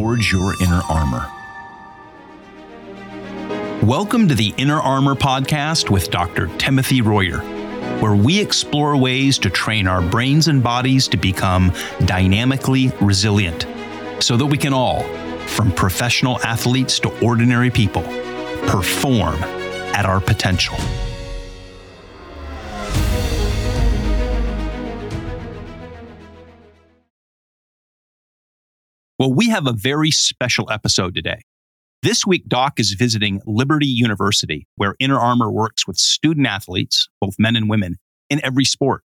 forge your inner armor. Welcome to the Inner Armor Podcast with Dr. Timothy Royer, where we explore ways to train our brains and bodies to become dynamically resilient so that we can all, from professional athletes to ordinary people, perform at our potential. Well, we have a very special episode today. This week, Doc is visiting Liberty University, where Inner Armor works with student athletes, both men and women, in every sport.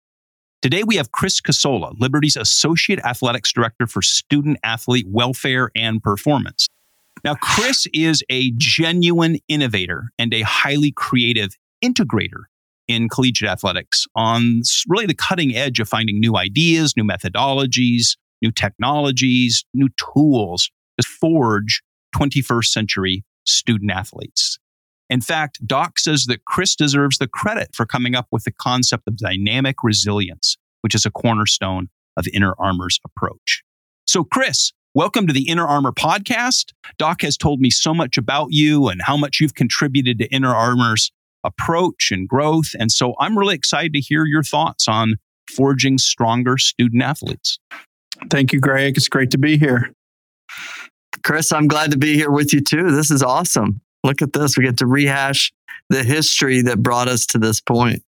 Today, we have Chris Casola, Liberty's Associate Athletics Director for Student Athlete Welfare and Performance. Now, Chris is a genuine innovator and a highly creative integrator in collegiate athletics on really the cutting edge of finding new ideas, new methodologies, new technologies, new tools to forge 21st century student athletes. In fact, Doc says that Chris deserves the credit for coming up with the concept of dynamic resilience, which is a cornerstone of Inner Armor's approach. So, Chris, welcome to the Inner Armor podcast. Doc has told me so much about you and how much you've contributed to Inner Armor's approach and growth. And so I'm really excited to hear your thoughts on forging stronger student athletes. Thank you, Greg. It's great to be here. Chris, I'm glad to be here with you too. This is awesome. Look at this. We get to rehash the history that brought us to this point.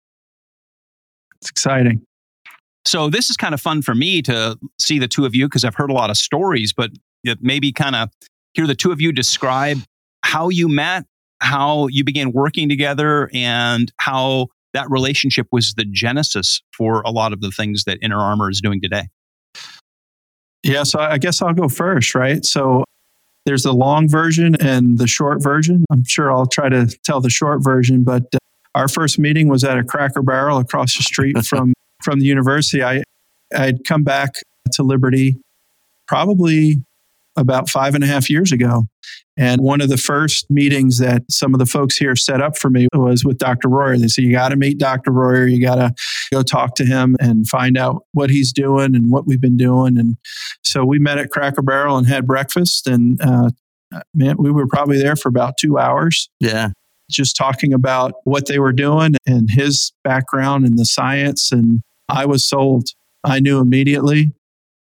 It's exciting. So, this is kind of fun for me to see the two of you because I've heard a lot of stories, but maybe kind of hear the two of you describe how you met, how you began working together, and how that relationship was the genesis for a lot of the things that Inner Armor is doing today. Yeah, so I guess I'll go first, right? So there's the long version and the short version. I'm sure I'll try to tell the short version, but uh, our first meeting was at a Cracker Barrel across the street from from the university. I I'd come back to Liberty probably about five and a half years ago. And one of the first meetings that some of the folks here set up for me was with Dr. Royer. They said, You got to meet Dr. Royer. You got to go talk to him and find out what he's doing and what we've been doing. And so we met at Cracker Barrel and had breakfast. And uh, man, we were probably there for about two hours. Yeah. Just talking about what they were doing and his background and the science. And I was sold. I knew immediately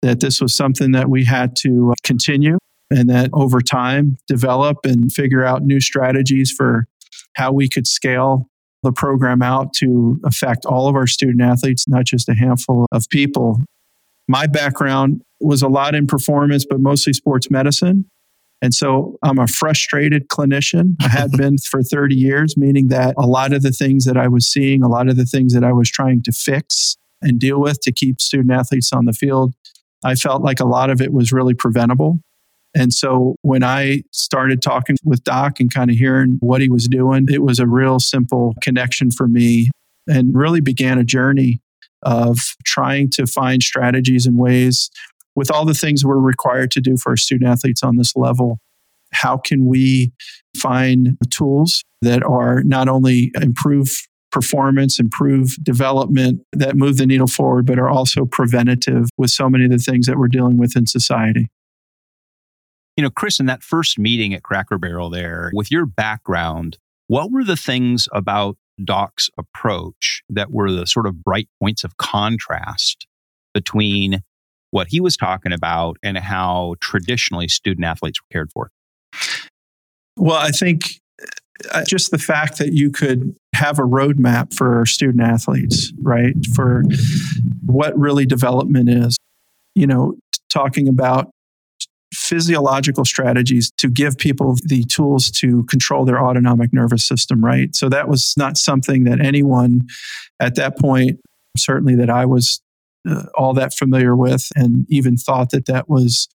that this was something that we had to uh, continue and that over time develop and figure out new strategies for how we could scale the program out to affect all of our student athletes, not just a handful of people. My background was a lot in performance, but mostly sports medicine. And so I'm a frustrated clinician. I had been for 30 years, meaning that a lot of the things that I was seeing, a lot of the things that I was trying to fix and deal with to keep student athletes on the field I felt like a lot of it was really preventable. And so when I started talking with Doc and kind of hearing what he was doing, it was a real simple connection for me and really began a journey of trying to find strategies and ways with all the things we're required to do for our student athletes on this level. How can we find tools that are not only improve performance, improve development that move the needle forward, but are also preventative with so many of the things that we're dealing with in society. You know, Chris, in that first meeting at Cracker Barrel there, with your background, what were the things about Doc's approach that were the sort of bright points of contrast between what he was talking about and how traditionally student athletes were cared for? Well, I think uh, just the fact that you could have a roadmap for student athletes, right? For what really development is, you know, talking about physiological strategies to give people the tools to control their autonomic nervous system, right? So that was not something that anyone at that point, certainly that I was uh, all that familiar with, and even thought that that was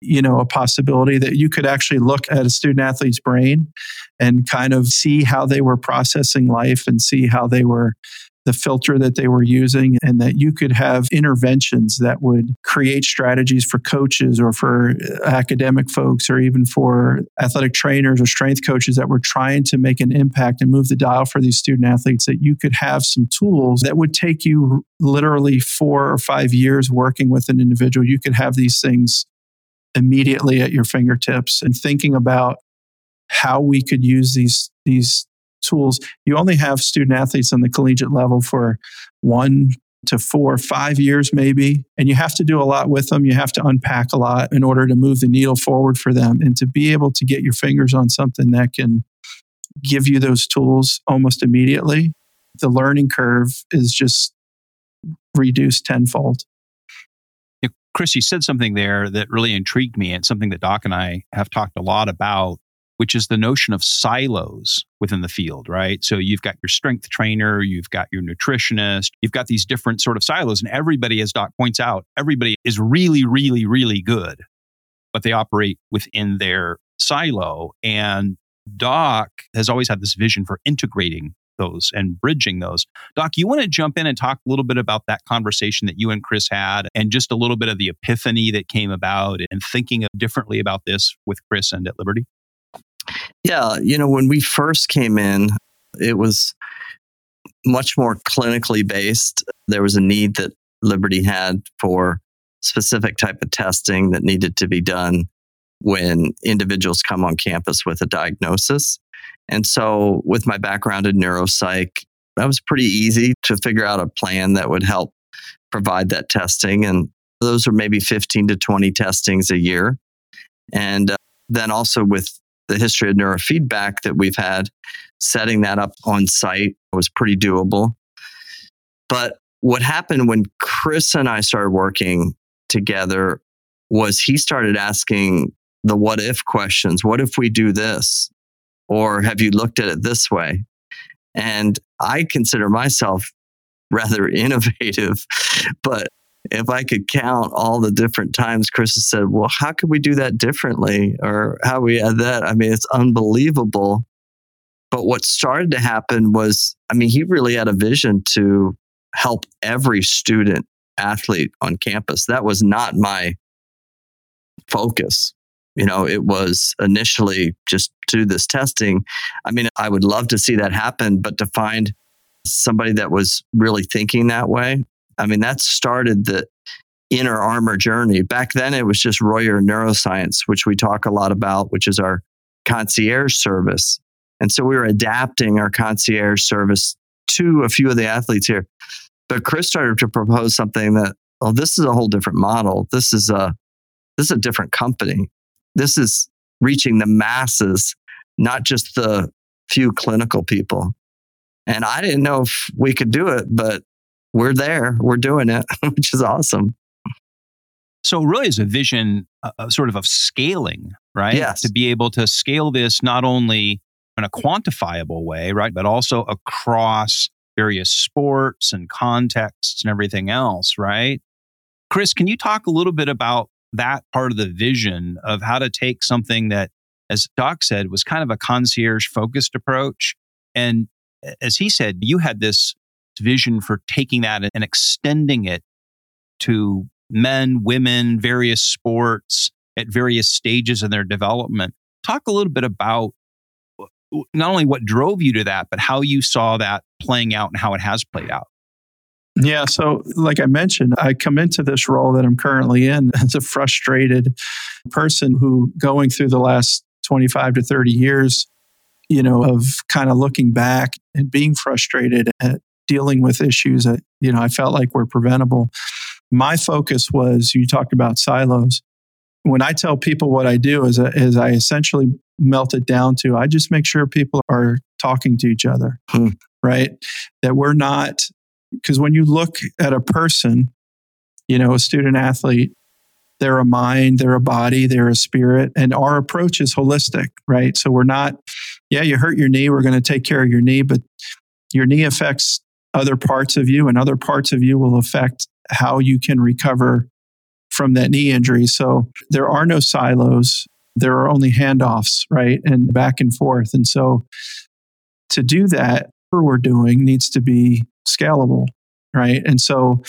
you know a possibility that you could actually look at a student athlete's brain and kind of see how they were processing life and see how they were the filter that they were using and that you could have interventions that would create strategies for coaches or for uh, academic folks or even for athletic trainers or strength coaches that were trying to make an impact and move the dial for these student athletes that you could have some tools that would take you literally 4 or 5 years working with an individual. You could have these things immediately at your fingertips and thinking about how we could use these these tools. You only have student athletes on the collegiate level for one to four, five years maybe, and you have to do a lot with them. You have to unpack a lot in order to move the needle forward for them, and to be able to get your fingers on something that can give you those tools almost immediately. The learning curve is just reduced tenfold. Chris, you said something there that really intrigued me and something that Doc and I have talked a lot about, which is the notion of silos within the field, right? So you've got your strength trainer, you've got your nutritionist, you've got these different sort of silos. And everybody, as Doc points out, everybody is really, really, really good, but they operate within their silo. And Doc has always had this vision for integrating those and bridging those. Doc, you want to jump in and talk a little bit about that conversation that you and Chris had and just a little bit of the epiphany that came about and thinking differently about this with Chris and at Liberty? Yeah, you know, when we first came in, it was much more clinically based. There was a need that Liberty had for specific type of testing that needed to be done when individuals come on campus with a diagnosis. And so, with my background in neuropsych, that was pretty easy to figure out a plan that would help provide that testing. And those are maybe 15 to 20 testings a year. And uh, then also with the history of neurofeedback that we've had, setting that up on site was pretty doable. But what happened when Chris and I started working together was he started asking the what if questions. What if we do this? Or have you looked at it this way? And I consider myself rather innovative, but if I could count all the different times Chris has said, well, how could we do that differently? Or how we add that? I mean, it's unbelievable. But what started to happen was, I mean, he really had a vision to help every student athlete on campus. That was not my focus. You know, it was initially just do this testing. I mean, I would love to see that happen, but to find somebody that was really thinking that way, I mean, that started the inner armor journey. Back then, it was just Royer Neuroscience, which we talk a lot about, which is our concierge service. And so we were adapting our concierge service to a few of the athletes here. But Chris started to propose something that, oh, this is a whole different model. This is a this is a different company this is reaching the masses, not just the few clinical people. And I didn't know if we could do it, but we're there, we're doing it, which is awesome. So, really, is a vision uh, uh, sort of of scaling, right? Yes. To be able to scale this not only in a quantifiable way, right, but also across various sports and contexts and everything else, right? Chris, can you talk a little bit about that part of the vision of how to take something that, as Doc said, was kind of a concierge focused approach. And as he said, you had this vision for taking that and extending it to men, women, various sports at various stages in their development. Talk a little bit about not only what drove you to that, but how you saw that playing out and how it has played out. Yeah. So, like I mentioned, I come into this role that I'm currently in as a frustrated person who, going through the last 25 to 30 years, you know, of kind of looking back and being frustrated at dealing with issues that, you know, I felt like were preventable. My focus was you talked about silos. When I tell people what I do is, is I essentially melt it down to I just make sure people are talking to each other, hmm. right? That we're not because when you look at a person, you know, a student athlete, they're a mind, they're a body, they're a spirit. And our approach is holistic, right? So we're not, yeah, you hurt your knee, we're going to take care of your knee, but your knee affects other parts of you, and other parts of you will affect how you can recover from that knee injury. So there are no silos, there are only handoffs, right? And back and forth. And so to do that, we're doing needs to be scalable, right? And so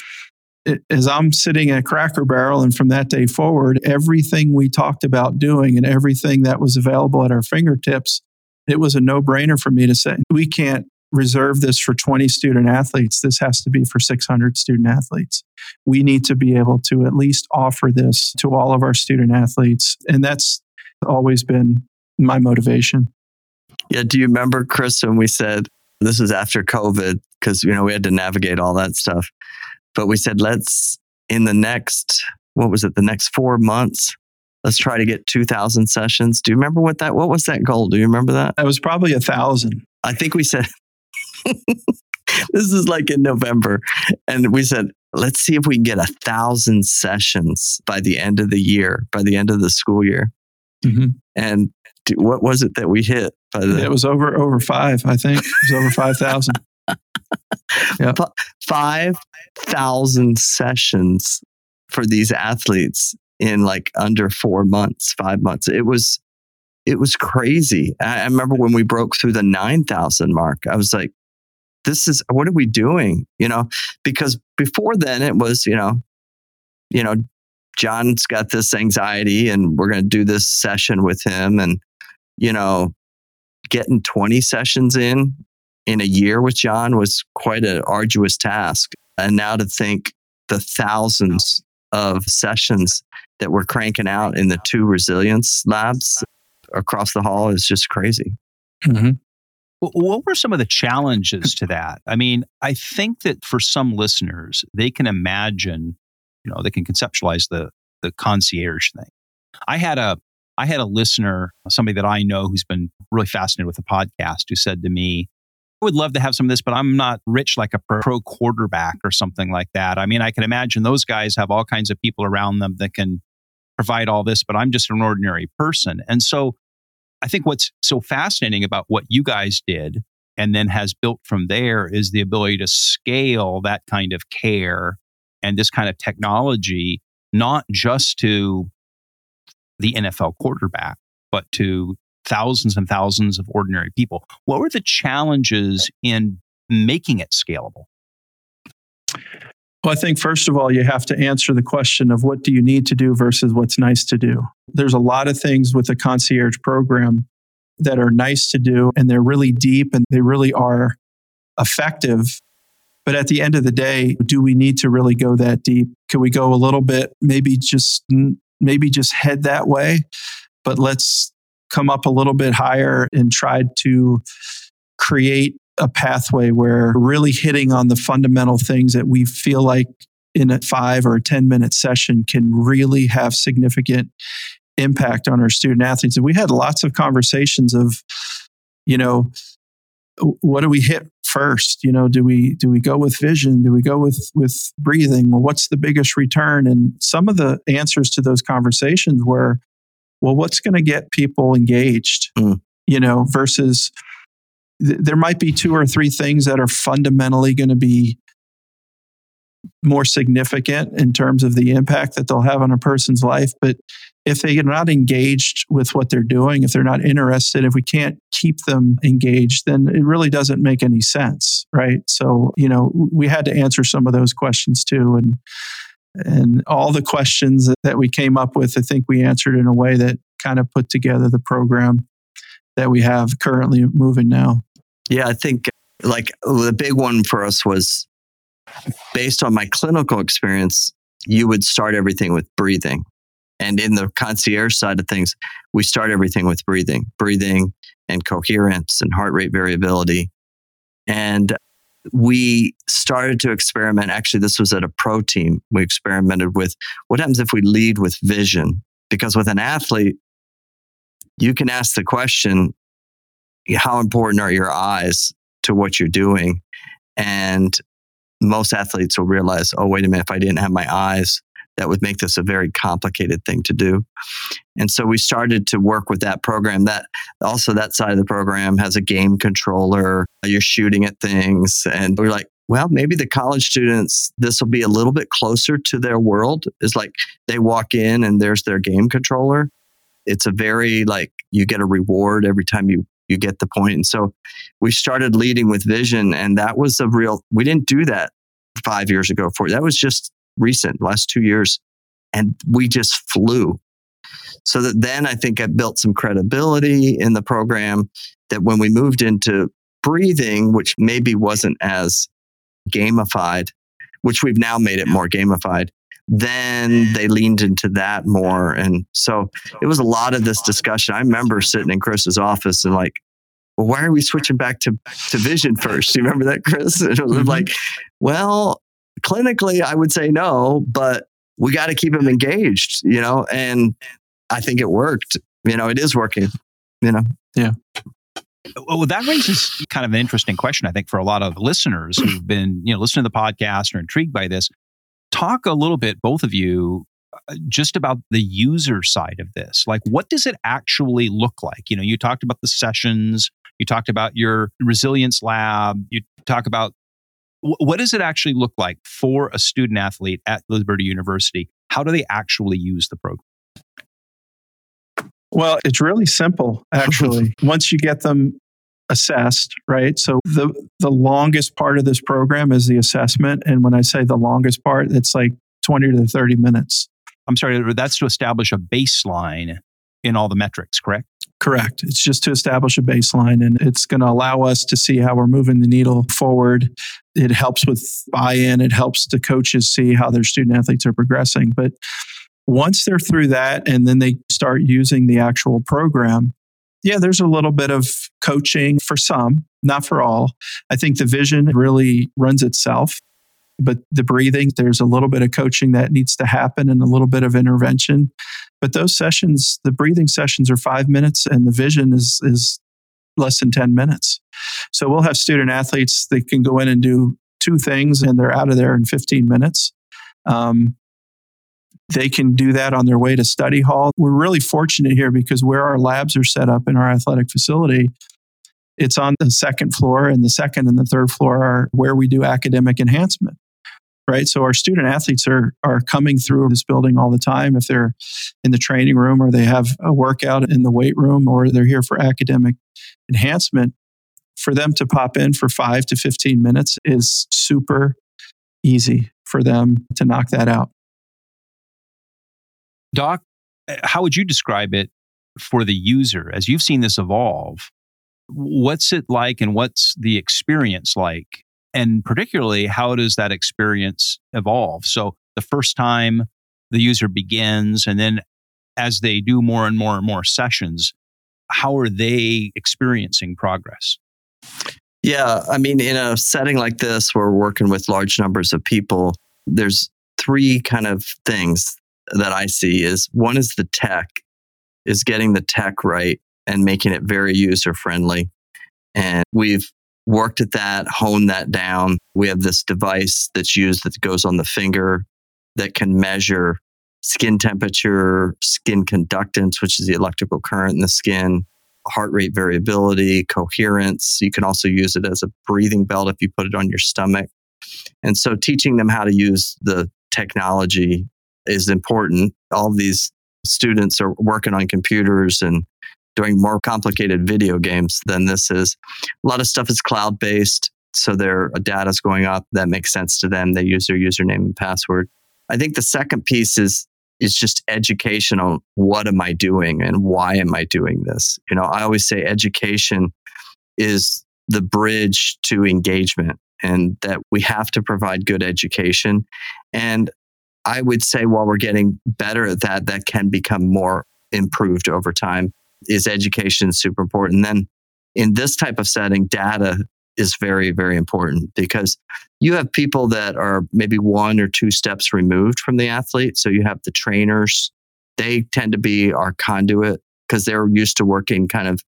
it, as I'm sitting at Cracker Barrel and from that day forward, everything we talked about doing and everything that was available at our fingertips, it was a no brainer for me to say, we can't reserve this for 20 student athletes. This has to be for 600 student athletes. We need to be able to at least offer this to all of our student athletes. And that's always been my motivation. Yeah. Do you remember, Chris, when we said this was after COVID, because, you know, we had to navigate all that stuff. But we said, let's, in the next, what was it, the next four months, let's try to get 2000 sessions. Do you remember what that, what was that goal? Do you remember that? That was probably a thousand. I think we said, this is like in November. And we said, let's see if we can get a thousand sessions by the end of the year, by the end of the school year. Mm-hmm. And what was it that we hit? By the, it was over over five, I think. It was over five thousand. yeah. Five thousand sessions for these athletes in like under four months, five months. It was it was crazy. I, I remember when we broke through the nine thousand mark. I was like, "This is what are we doing?" You know, because before then it was you know, you know, John's got this anxiety, and we're going to do this session with him, and you know, getting 20 sessions in in a year with John was quite an arduous task. And now to think the thousands of sessions that we're cranking out in the two resilience labs across the hall is just crazy. Mm-hmm. What were some of the challenges to that? I mean, I think that for some listeners, they can imagine, you know, they can conceptualize the the concierge thing. I had a I had a listener, somebody that I know who's been really fascinated with the podcast, who said to me, I would love to have some of this, but I'm not rich like a pro quarterback or something like that. I mean, I can imagine those guys have all kinds of people around them that can provide all this, but I'm just an ordinary person. And so I think what's so fascinating about what you guys did and then has built from there is the ability to scale that kind of care and this kind of technology, not just to the NFL quarterback, but to thousands and thousands of ordinary people. What were the challenges in making it scalable? Well, I think first of all, you have to answer the question of what do you need to do versus what's nice to do. There's a lot of things with the concierge program that are nice to do and they're really deep and they really are effective. But at the end of the day, do we need to really go that deep? Can we go a little bit, maybe just maybe just head that way, but let's come up a little bit higher and try to create a pathway where really hitting on the fundamental things that we feel like in a five or a 10 minute session can really have significant impact on our student athletes. And we had lots of conversations of, you know, what do we hit first? You know, do we do we go with vision? Do we go with with breathing? Well, what's the biggest return? And some of the answers to those conversations were, well, what's going to get people engaged? Mm. You know, versus th- there might be two or three things that are fundamentally going to be more significant in terms of the impact that they'll have on a person's life. But if they're not engaged with what they're doing, if they're not interested, if we can't keep them engaged, then it really doesn't make any sense, right? So, you know, we had to answer some of those questions too. And and all the questions that we came up with, I think we answered in a way that kind of put together the program that we have currently moving now. Yeah, I think like the big one for us was based on my clinical experience, you would start everything with breathing. And in the concierge side of things, we start everything with breathing, breathing and coherence and heart rate variability. And we started to experiment. Actually, this was at a pro team. We experimented with what happens if we lead with vision? Because with an athlete, you can ask the question, how important are your eyes to what you're doing? And most athletes will realize, oh, wait a minute, if I didn't have my eyes, that would make this a very complicated thing to do. And so we started to work with that program. That also that side of the program has a game controller. You're shooting at things. And we're like, well, maybe the college students, this will be a little bit closer to their world. Is like they walk in and there's their game controller. It's a very like you get a reward every time you you get the point. And so we started leading with vision, and that was a real. We didn't do that five years ago. For that was just recent, last two years, and we just flew. So that then I think I built some credibility in the program. That when we moved into breathing, which maybe wasn't as gamified, which we've now made it more gamified, then they leaned into that more. And so it was a lot of this discussion. I remember sitting in Chris's office and like, well, why are we switching back to, to vision first? Do you remember that, Chris? And it was mm-hmm. like, well, clinically, I would say no, but we got to keep them engaged, you know? And I think it worked. You know, it is working, you know? Yeah. Well, that raises kind of an interesting question, I think, for a lot of listeners who've been, you know, listening to the podcast or intrigued by this. Talk a little bit, both of you, uh, just about the user side of this. Like, what does it actually look like? You know, you talked about the sessions, you talked about your resilience lab, you talk about what does it actually look like for a student athlete at Liberty University? How do they actually use the program? Well, it's really simple, actually. Once you get them assessed, right? So the the longest part of this program is the assessment, and when I say the longest part, it's like twenty to thirty minutes. I'm sorry, that's to establish a baseline in all the metrics, correct? Correct. It's just to establish a baseline and it's going to allow us to see how we're moving the needle forward. It helps with buy in, it helps the coaches see how their student athletes are progressing. But once they're through that and then they start using the actual program, yeah, there's a little bit of coaching for some, not for all. I think the vision really runs itself but the breathing, there's a little bit of coaching that needs to happen and a little bit of intervention. But those sessions, the breathing sessions are five minutes and the vision is, is less than 10 minutes. So we'll have student athletes that can go in and do two things and they're out of there in 15 minutes. Um, they can do that on their way to study hall. We're really fortunate here because where our labs are set up in our athletic facility, it's on the second floor, and the second and the third floor are where we do academic enhancement right? So our student athletes are are coming through this building all the time. If they're in the training room or they have a workout in the weight room or they're here for academic enhancement, for them to pop in for five to 15 minutes is super easy for them to knock that out. Doc, how would you describe it for the user as you've seen this evolve? What's it like and what's the experience like? And particularly how does that experience evolve? So the first time the user begins and then as they do more and more and more sessions how are they experiencing progress? Yeah i mean in a setting like this where we're working with large numbers of people there's three kind of things that i see is one is the tech is getting the tech right and making it very user friendly and we've worked at that, honed that down. We have this device that's used that goes on the finger that can measure skin temperature, skin conductance, which is the electrical current in the skin, heart rate variability, coherence. You can also use it as a breathing belt if you put it on your stomach. And so teaching them how to use the technology is important. All these students are working on computers and doing more complicated video games than this is. A lot of stuff is cloud based. So their data is going up. That makes sense to them. They use their username and password. I think the second piece is is just educational. What am I doing and why am I doing this? You know, I always say education is the bridge to engagement and that we have to provide good education. And I would say while we're getting better at that, that can become more improved over time is education super important. Then in this type of setting, data is very, very important because you have people that are maybe one or two steps removed from the athlete. So you have the trainers, they tend to be our conduit because they're used to working kind of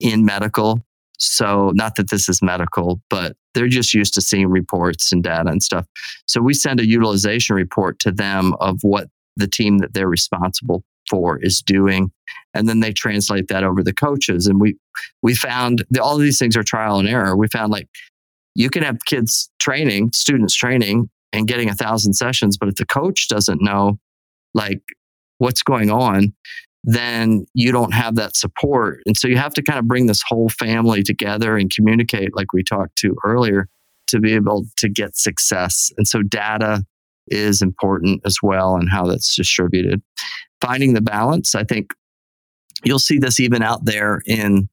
in medical. So, not that this is medical, but they're just used to seeing reports and data and stuff. So, we send a utilization report to them of what the team that they're responsible for is doing and then they translate that over the coaches and we we found that all these things are trial and error we found like you can have kids training students training and getting a thousand sessions but if the coach doesn't know like what's going on then you don't have that support and so you have to kind of bring this whole family together and communicate like we talked to earlier to be able to get success and so data is important as well and how that's distributed finding the balance. I think you'll see this even out there in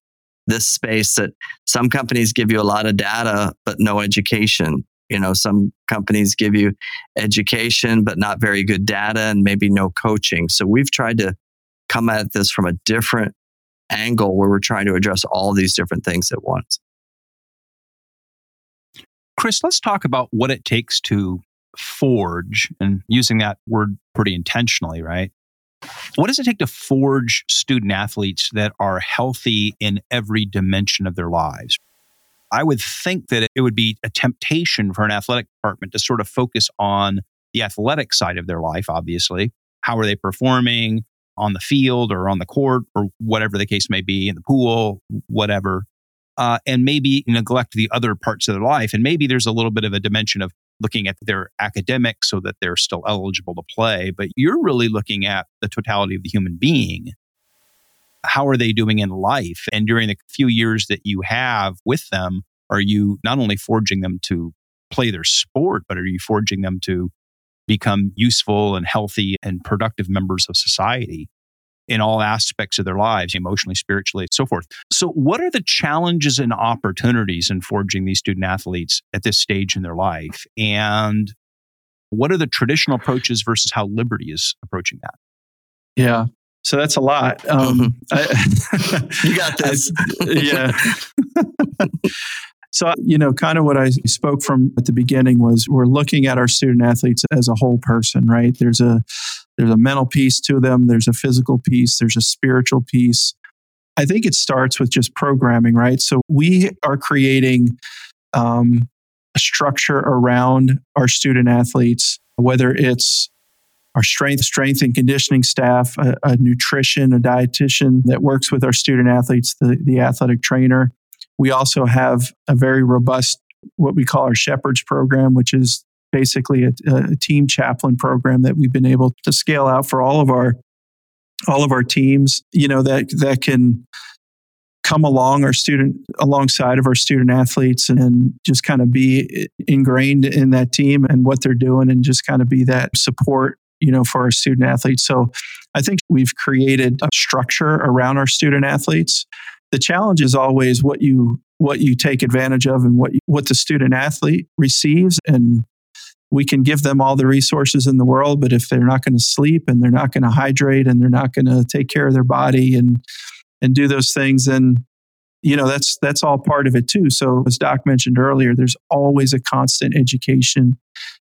this space that some companies give you a lot of data, but no education. You know, some companies give you education, but not very good data and maybe no coaching. So we've tried to come at this from a different angle where we're trying to address all these different things at once. Chris, let's talk about what it takes to forge, and using that word pretty intentionally, right? What does it take to forge student athletes that are healthy in every dimension of their lives? I would think that it would be a temptation for an athletic department to sort of focus on the athletic side of their life, obviously. How are they performing on the field or on the court or whatever the case may be, in the pool, whatever, uh, and maybe neglect the other parts of their life. And maybe there's a little bit of a dimension of looking at their academics so that they're still eligible to play, but you're really looking at the totality of the human being. How are they doing in life? And during the few years that you have with them, are you not only forging them to play their sport, but are you forging them to become useful and healthy and productive members of society? in all aspects of their lives, emotionally, spiritually, so forth. So, what are the challenges and opportunities in forging these student athletes at this stage in their life? And what are the traditional approaches versus how Liberty is approaching that? Yeah. So that's a lot. Um, mm-hmm. I, you got this. Yeah. so, you know, kind of what I spoke from at the beginning was we're looking at our student athletes as a whole person, right? There's a there's a mental piece to them, there's a physical piece, there's a spiritual piece. I think it starts with just programming, right? So we are creating um, a structure around our student athletes, whether it's our strength, strength and conditioning staff, a, a nutrition, a dietitian that works with our student athletes, the, the athletic trainer. We also have a very robust, what we call our Shepherds program, which is basically a, a team chaplain program that we've been able to scale out for all of our all of our teams. You know that that can come along our student alongside of our student athletes and just kind of be ingrained in that team and what they're doing and just kind of be that support you know for our student athletes so i think we've created a structure around our student athletes the challenge is always what you what you take advantage of and what you, what the student athlete receives and we can give them all the resources in the world, but if they're not going to sleep and they're not going to hydrate and they're not going to take care of their body and and do those things, then you know that's that's all part of it too. So as Doc mentioned earlier, there's always a constant education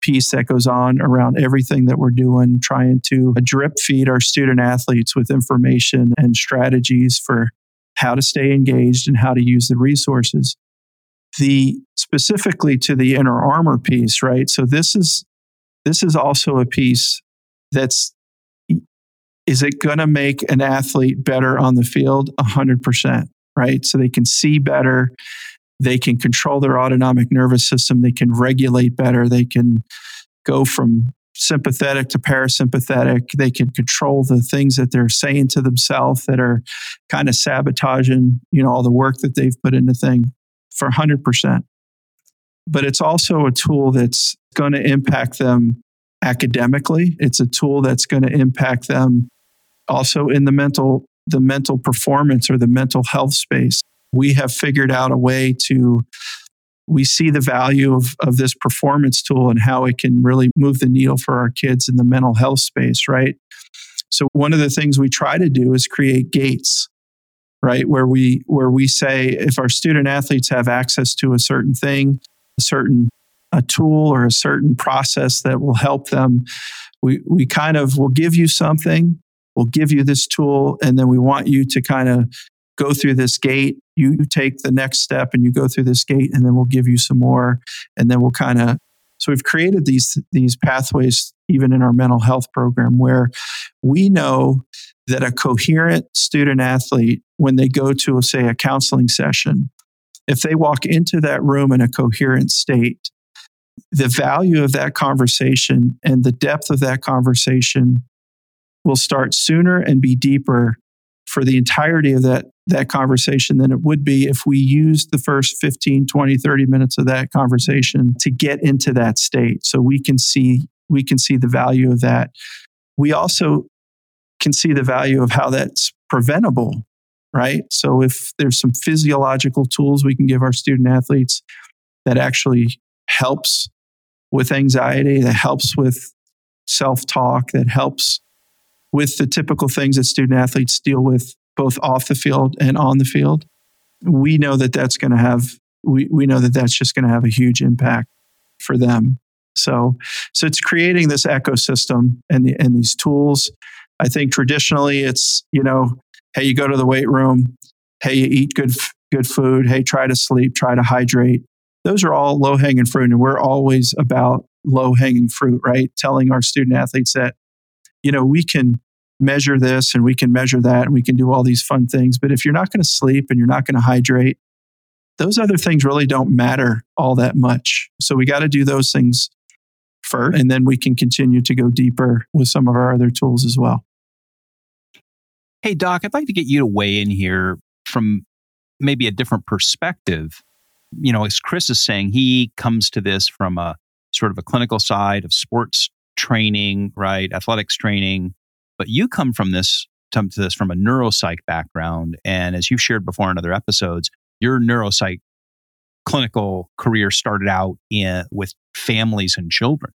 piece that goes on around everything that we're doing, trying to drip feed our student athletes with information and strategies for how to stay engaged and how to use the resources the specifically to the inner armor piece, right? So this is this is also a piece that's is it going to make an athlete better on the field? 100%, right? So they can see better, they can control their autonomic nervous system, they can regulate better, they can go from sympathetic to parasympathetic, they can control the things that they're saying to themselves that are kind of sabotaging, you know, all the work that they've put into thing for 100%. But it's also a tool that's going to impact them academically. It's a tool that's going to impact them also in the mental the mental performance or the mental health space. We have figured out a way to we see the value of, of this performance tool and how it can really move the needle for our kids in the mental health space, right? So one of the things we try to do is create gates right where we where we say if our student athletes have access to a certain thing a certain a tool or a certain process that will help them we we kind of will give you something we'll give you this tool and then we want you to kind of go through this gate you take the next step and you go through this gate and then we'll give you some more and then we'll kind of so we've created these these pathways even in our mental health program where we know that a coherent student athlete, when they go to, say, a counseling session, if they walk into that room in a coherent state, the value of that conversation and the depth of that conversation will start sooner and be deeper for the entirety of that, that conversation than it would be if we used the first 15, 20, 30 minutes of that conversation to get into that state. So we can see we can see the value of that. We also can see the value of how that's preventable, right? So if there's some physiological tools we can give our student athletes that actually helps with anxiety, that helps with self talk, that helps with the typical things that student athletes deal with both off the field and on the field, we know that that's going to have we, we know that that's just going to have a huge impact for them. So so it's creating this ecosystem and the, and these tools. I think traditionally it's you know hey you go to the weight room, hey you eat good good food, hey try to sleep, try to hydrate. Those are all low hanging fruit, and we're always about low hanging fruit, right? Telling our student athletes that you know we can measure this and we can measure that and we can do all these fun things. But if you're not going to sleep and you're not going to hydrate, those other things really don't matter all that much. So we got to do those things first, and then we can continue to go deeper with some of our other tools as well. Hey, Doc, I'd like to get you to weigh in here from maybe a different perspective. You know, as Chris is saying, he comes to this from a sort of a clinical side of sports training, right? Athletics training, but you come from this come to this from a neuropsych background, and as you've shared before in other episodes, your neuropsych clinical career started out in with families and children.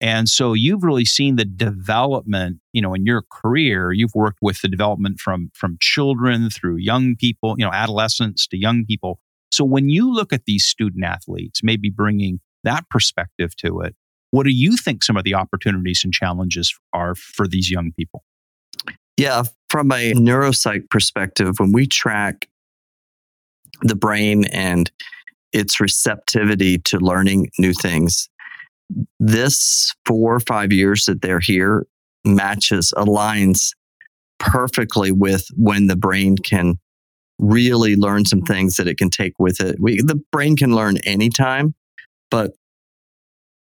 And so you've really seen the development, you know, in your career, you've worked with the development from from children through young people, you know, adolescents to young people. So when you look at these student athletes, maybe bringing that perspective to it, what do you think some of the opportunities and challenges are for these young people? Yeah, from a neuropsych perspective, when we track the brain and its receptivity to learning new things, this four or five years that they're here matches, aligns perfectly with when the brain can really learn some things that it can take with it. We, the brain can learn anytime, but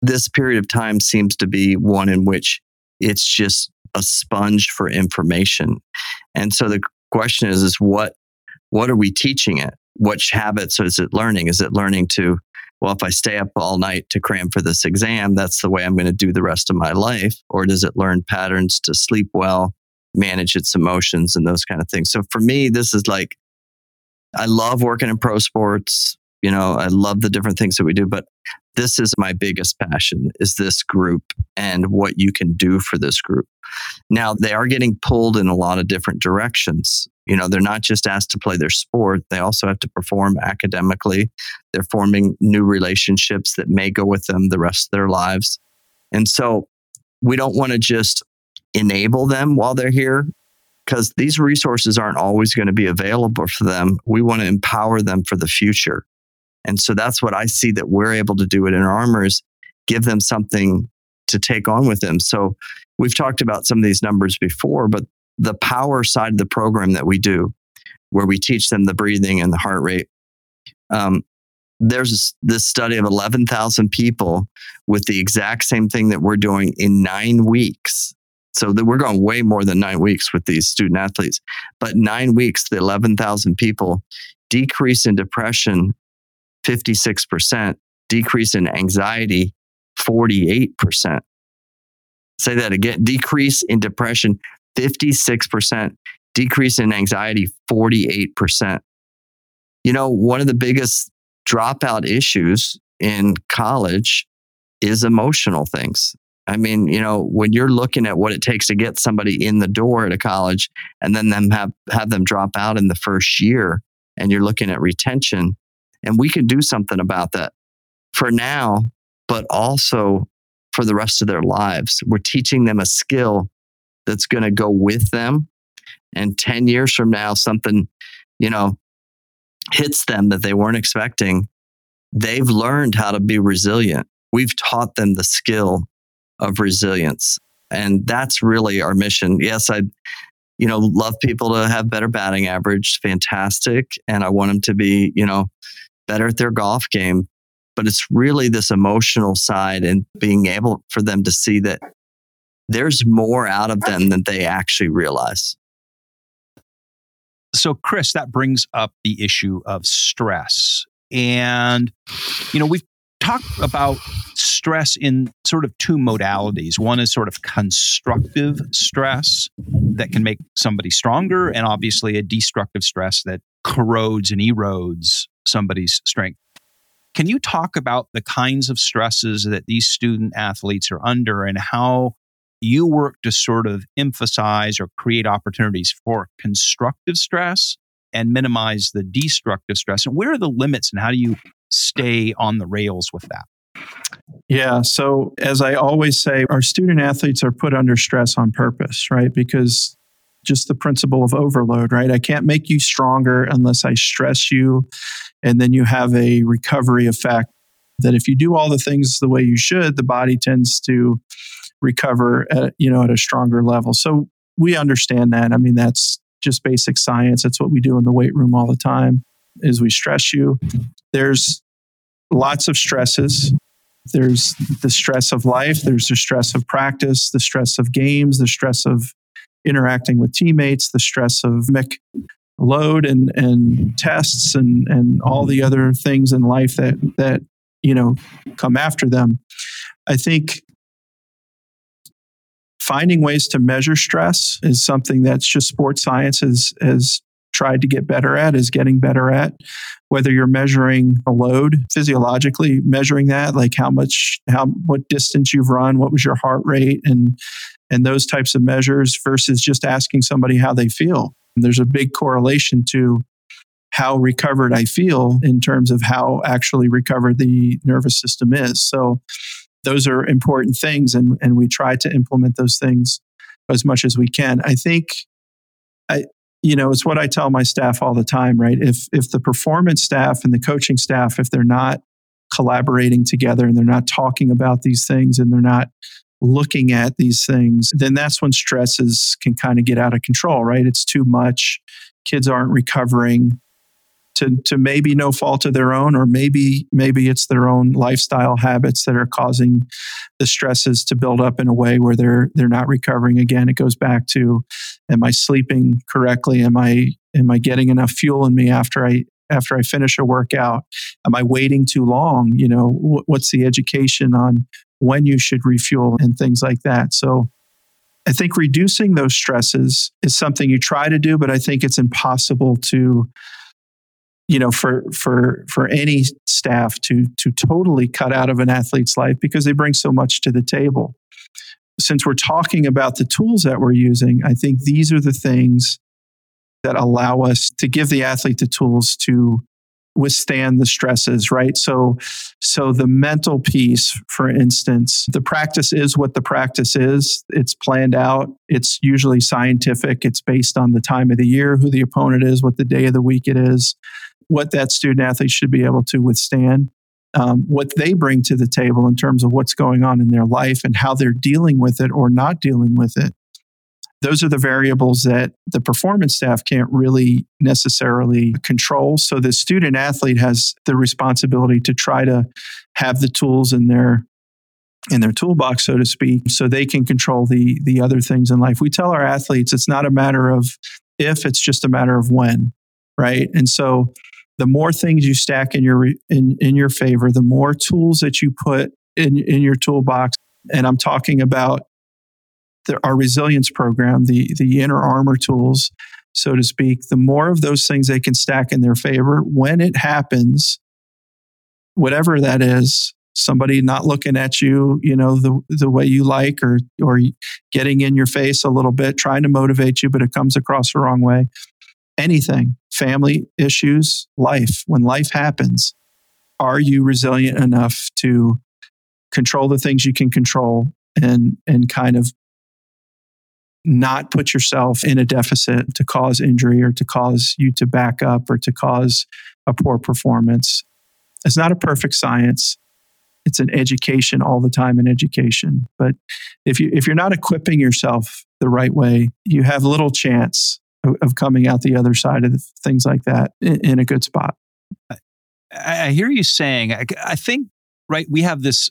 this period of time seems to be one in which it's just a sponge for information. And so the question is, is what, what are we teaching it? Which habits is it learning? Is it learning to, well, if I stay up all night to cram for this exam, that's the way I'm going to do the rest of my life? Or does it learn patterns to sleep well, manage its emotions, and those kind of things? So for me, this is like, I love working in pro sports. You know, I love the different things that we do, but this is my biggest passion is this group and what you can do for this group. Now they are getting pulled in a lot of different directions. You know, they're not just asked to play their sport, they also have to perform academically. They're forming new relationships that may go with them the rest of their lives. And so we don't want to just enable them while they're here because these resources aren't always going to be available for them. We want to empower them for the future. And so that's what I see that we're able to do it Inner Armor is give them something to take on with them. So we've talked about some of these numbers before, but the power side of the program that we do, where we teach them the breathing and the heart rate, um, there's this study of 11,000 people with the exact same thing that we're doing in nine weeks. So that we're going way more than nine weeks with these student athletes. But nine weeks, the 11,000 people decrease in depression 56%, decrease in anxiety 48%. Say that again decrease in depression 56%, decrease in anxiety 48%. You know, one of the biggest dropout issues in college is emotional things. I mean, you know, when you're looking at what it takes to get somebody in the door at a college and then them have, have them drop out in the first year and you're looking at retention, and we can do something about that for now, but also for the rest of their lives. We're teaching them a skill that's going to go with them. And 10 years from now, something, you know, hits them that they weren't expecting. They've learned how to be resilient. We've taught them the skill of resilience. And that's really our mission. Yes, I, you know, love people to have better batting average, fantastic. And I want them to be, you know, better at their golf game. But it's really this emotional side and being able for them to see that there's more out of them than they actually realize. So, Chris, that brings up the issue of stress. And, you know, we've talked about stress in sort of two modalities. One is sort of constructive stress, that can make somebody stronger and obviously a destructive stress that corrodes and erodes somebody's strength. Can you talk about the kinds of stresses that these student athletes are under and how you work to sort of emphasize or create opportunities for constructive stress and minimize the destructive stress? And where are the limits and how do you stay on the rails with that? Yeah. So, as I always say, our student athletes are put under stress on purpose, right? Because just the principle of overload, right? I can't make you stronger unless I stress you. And then you have a recovery effect that if you do all the things the way you should, the body tends to recover at, you know, at a stronger level. So we understand that. I mean, that's just basic science. That's what we do in the weight room all the time is we stress you. There's lots of stresses. There's the stress of life, there's the stress of practice, the stress of games, the stress of interacting with teammates, the stress of load and, and tests and, and all the other things in life that, that, you know, come after them. I think finding ways to measure stress is something that's just sports science has, has tried to get better at, is getting better at. Whether you're measuring a load physiologically, measuring that, like how much, how what distance you've run, what was your heart rate, and and those types of measures versus just asking somebody how they feel. And there's a big correlation to how recovered I feel in terms of how actually recovered the nervous system is. So those are important things and, and we try to implement those things as much as we can. I think I you know, it's what I tell my staff all the time, right? If if the performance staff and the coaching staff, if they're not collaborating together and they're not talking about these things and they're not looking at these things, then that's when stresses can kind of get out of control, right? It's too much. Kids aren't recovering to, to maybe no fault of their own, or maybe maybe it's their own lifestyle habits that are causing the stresses to build up in a way where they're they're not recovering. Again, it goes back to am I sleeping correctly? Am I am I getting enough fuel in me after I after I finish a workout? Am I waiting too long? You know, what's the education on when you should refuel and things like that. So I think reducing those stresses is something you try to do, but I think it's impossible to you know for for for any staff to to totally cut out of an athlete's life because they bring so much to the table since we're talking about the tools that we're using i think these are the things that allow us to give the athlete the tools to withstand the stresses right? So so the mental piece for instance the practice is what the practice is. It's planned out. It's usually scientific. It's based on the time of the year who the opponent is what the day of the week it is what that student athlete should be able to withstand um, what they bring to the table in terms of what's going on in their life and how they're dealing with it or not dealing with it those are the variables that the performance staff can't really necessarily control. So the student athlete has the responsibility to try to have the tools in their in their toolbox, so to speak, so they can control the the other things in life. We tell our athletes it's not a matter of if, it's just a matter of when, right? And so the more things you stack in your in, in your favor, the more tools that you put in, in your toolbox. And I'm talking about the, our resilience program, the, the inner armor tools, so to speak, the more of those things they can stack in their favor when it happens, whatever that is, somebody not looking at you, you know, the, the way you like or, or getting in your face a little bit, trying to motivate you, but it comes across the wrong way. Anything, family issues, life, when life happens, are you resilient enough to control the things you can control and and kind of not put yourself in a deficit to cause injury or to cause you to back up or to cause a poor performance. It's not a perfect science. It's an education all the time in education. But if you if you're not equipping yourself the right way, you have little chance of, coming out the other side of things like that in, in a good spot. I, I hear you saying. I, I think right. We have this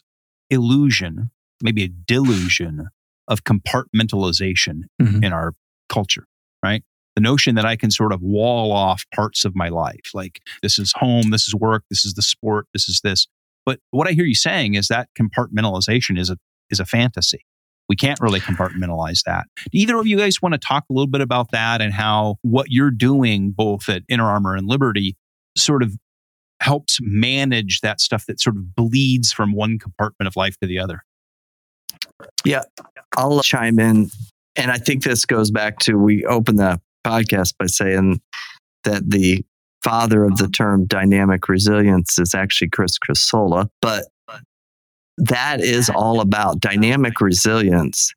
illusion, maybe a delusion of compartmentalization mm-hmm. in our culture, right? The notion that I can sort of wall off parts of my life, like this is home, this is work, this is the sport, this is this. But what I hear you saying is that compartmentalization is a is a fantasy. We can't really compartmentalize that. Do either of you guys want to talk a little bit about that and how what you're doing both at Inner Armor and Liberty sort of helps manage that stuff that sort of bleeds from one compartment of life to the other? Yeah, I'll uh, chime in. And I think this goes back to we opened the podcast by saying that the father of the term dynamic resilience is actually Chris Casola. But that is all about dynamic resilience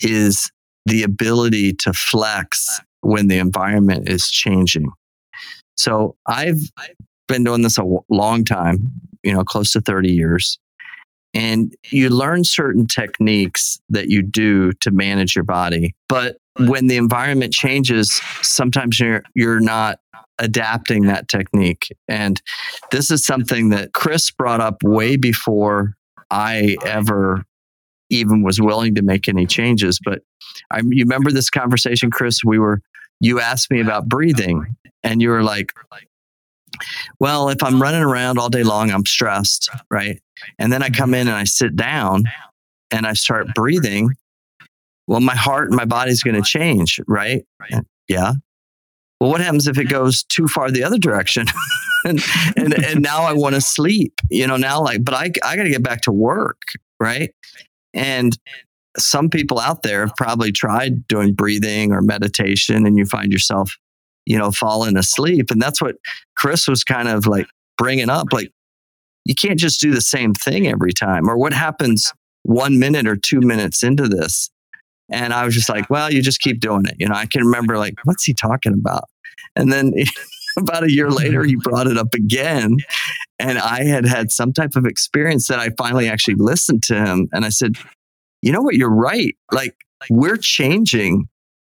is the ability to flex when the environment is changing. So I've been doing this a long time, you know, close to 30 years. And you learn certain techniques that you do to manage your body. But when the environment changes, sometimes you're you're not adapting that technique. And this is something that Chris brought up way before I ever even was willing to make any changes. But I, you remember this conversation, Chris? We were, you asked me about breathing, and you were like, well, if I'm running around all day long, I'm stressed, right? And then I come in and I sit down and I start breathing. Well, my heart and my body's going to change, right? Yeah. Well, what happens if it goes too far the other direction? and, and and now I want to sleep, you know, now like, but I I got to get back to work, right? And some people out there have probably tried doing breathing or meditation and you find yourself, you know, falling asleep. And that's what Chris was kind of like bringing up. Like, you can't just do the same thing every time. Or what happens one minute or two minutes into this? And I was just like, well, you just keep doing it. You know, I can remember like, what's he talking about? And then about a year later, he brought it up again. And I had had some type of experience that I finally actually listened to him. And I said, you know what? You're right. Like, we're changing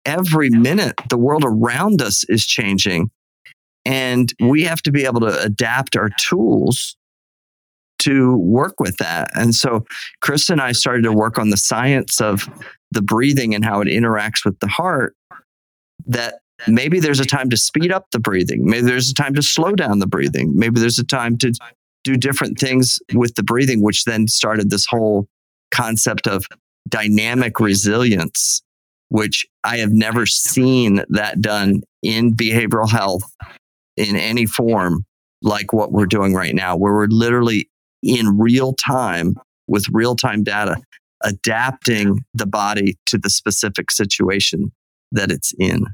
every minute. The world around us is changing. And we have to be able to adapt our tools to work with that. And so Chris and I started to work on the science of the breathing and how it interacts with the heart that maybe there's a time to speed up the breathing. Maybe there's a time to slow down the breathing. Maybe there's a time to do different things with the breathing, which then started this whole concept of dynamic resilience, which I have never seen that done in behavioral health in any form like what we're doing right now, where we're literally in real time with real time data adapting the body to the specific situation that it's in.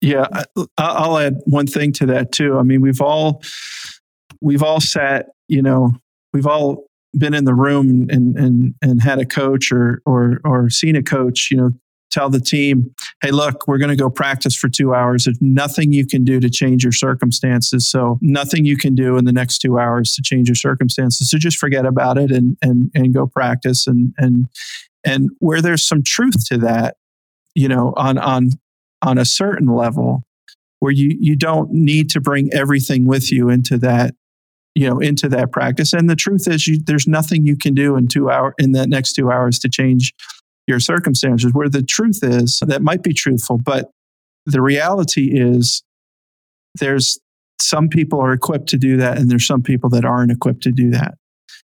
Yeah, I'll add one thing to that too. I mean, we've all we've all sat, you know, we've all been in the room and and and had a coach or or or seen a coach, you know, tell the team, "Hey, look, we're going to go practice for 2 hours. There's nothing you can do to change your circumstances. So, nothing you can do in the next 2 hours to change your circumstances. So just forget about it and and and go practice and and and where there's some truth to that, you know, on on on a certain level where you you don't need to bring everything with you into that you know into that practice. And the truth is you, there's nothing you can do in two hour in that next two hours to change your circumstances. Where the truth is that might be truthful but the reality is there's some people are equipped to do that and there's some people that aren't equipped to do that.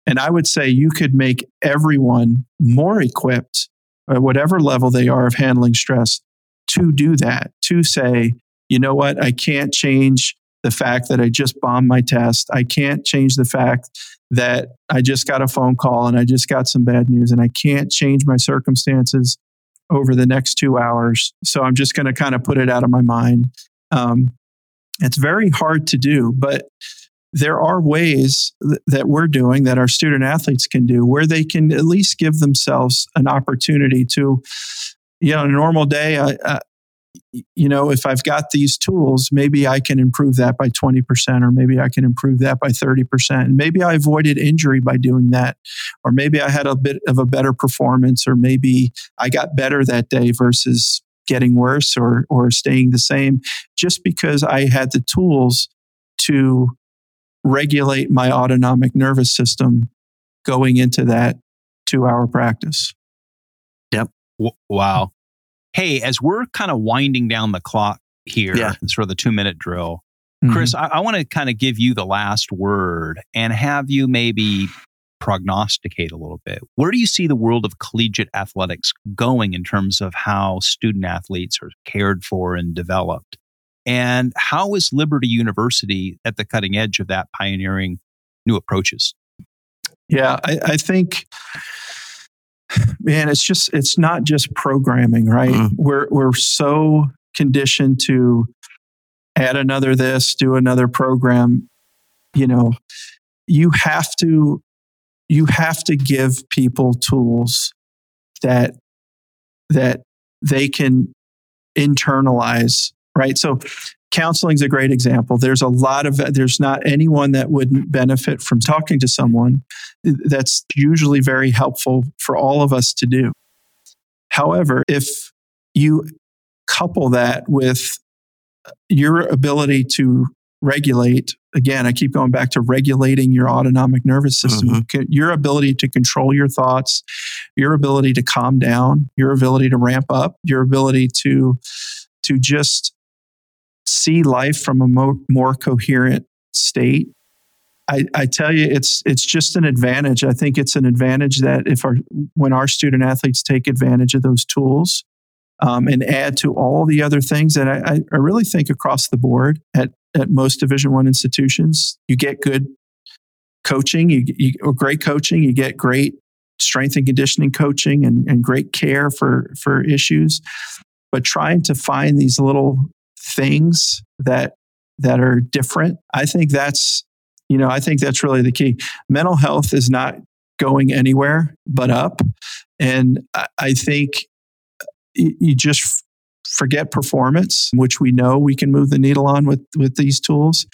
And i would say you could make everyone more equipped at whatever level they are of handling stress to do that, to say, you know what, I can't change the fact that I just bombed my test. I can't change the fact that I just got a phone call and I just got some bad news and I can't change my circumstances over the next two hours. So I'm just going to kind of put it out of my mind. Um, it's very hard to do, but there are ways th- that we're doing that our student athletes can do where they can at least give themselves an opportunity to you know, a normal day, I, you know, if I've got these tools, maybe I can improve that by 20%, or maybe I can improve that by 30%. And maybe I avoided injury by doing that. Or maybe I had a bit of a better performance, or maybe I got better that day versus getting worse or, or staying the same, just because I had the tools to regulate my autonomic nervous system going into that two hour practice. Yep. Wow. Hey, as we're kind of winding down the clock here, Yeah. sort of the two minute drill, Mm-hmm. Chris, I, I want to kind of give you the last word and have you maybe prognosticate a little bit. Where do you see the world of collegiate athletics going in terms of how student athletes are cared for and developed? And how is Liberty University at the cutting edge of that pioneering new approaches? Yeah, I, I think man, it's just it's not just programming, right? Mm-hmm. We're we're so conditioned to add another this, do another program. You know, you have to you have to give people tools that that they can internalize right so counseling is a great example. There's a lot of there's not anyone that wouldn't benefit from talking to someone. That's usually very helpful for all of us to do. However if you couple that with your ability to regulate again i keep going back to regulating your autonomic nervous system. Mm-hmm. your ability to control your thoughts your ability to calm down your ability to ramp up your ability to to just see life from a more, more coherent state I, I tell you it's it's just an advantage i think it's an advantage that if our when our student athletes take advantage of those tools um, and add to all the other things that I, I really think across the board at, at most Division One institutions, you get good coaching, you, you or great coaching, you get great strength and conditioning coaching and, and great care for for issues. But trying to find these little things that that are different, I think that's you know I think that's really the key. Mental health is not going anywhere but up, and I, I think uh, you just forget performance, which we know we can move the needle on with, with these tools.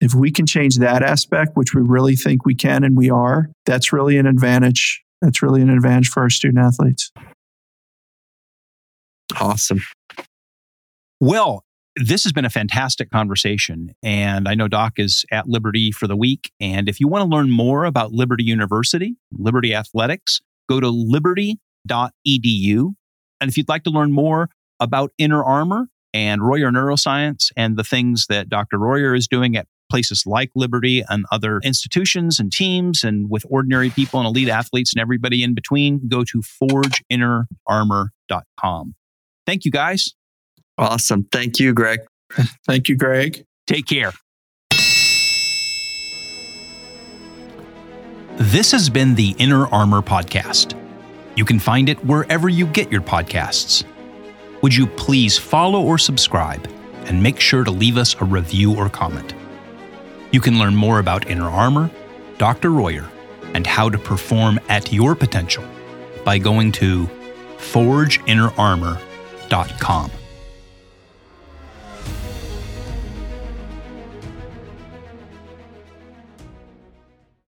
If we can change that aspect, which we really think we can and we are, that's really an advantage. That's really an advantage for our student athletes. Awesome. Well, this has been a fantastic conversation. And I know Doc is at Liberty for the week. And if you want to learn more about Liberty University, Liberty Athletics, go to liberty.edu and if you'd like to learn more about Inner Armor and Royer Neuroscience and the things that Dr. Royer is doing at places like Liberty and other institutions and teams and with ordinary people and elite athletes and everybody in between, go to forgeinnerarmor.com. Thank you, guys. Awesome. Thank you, Greg. Thank you, Greg. Take care. This has been the Inner Armor Podcast. You can find it wherever you get your podcasts. Would you please follow or subscribe and make sure to leave us a review or comment? You can learn more about Inner Armor, Dr. Royer, and how to perform at your potential by going to forgeinnerarmor.com.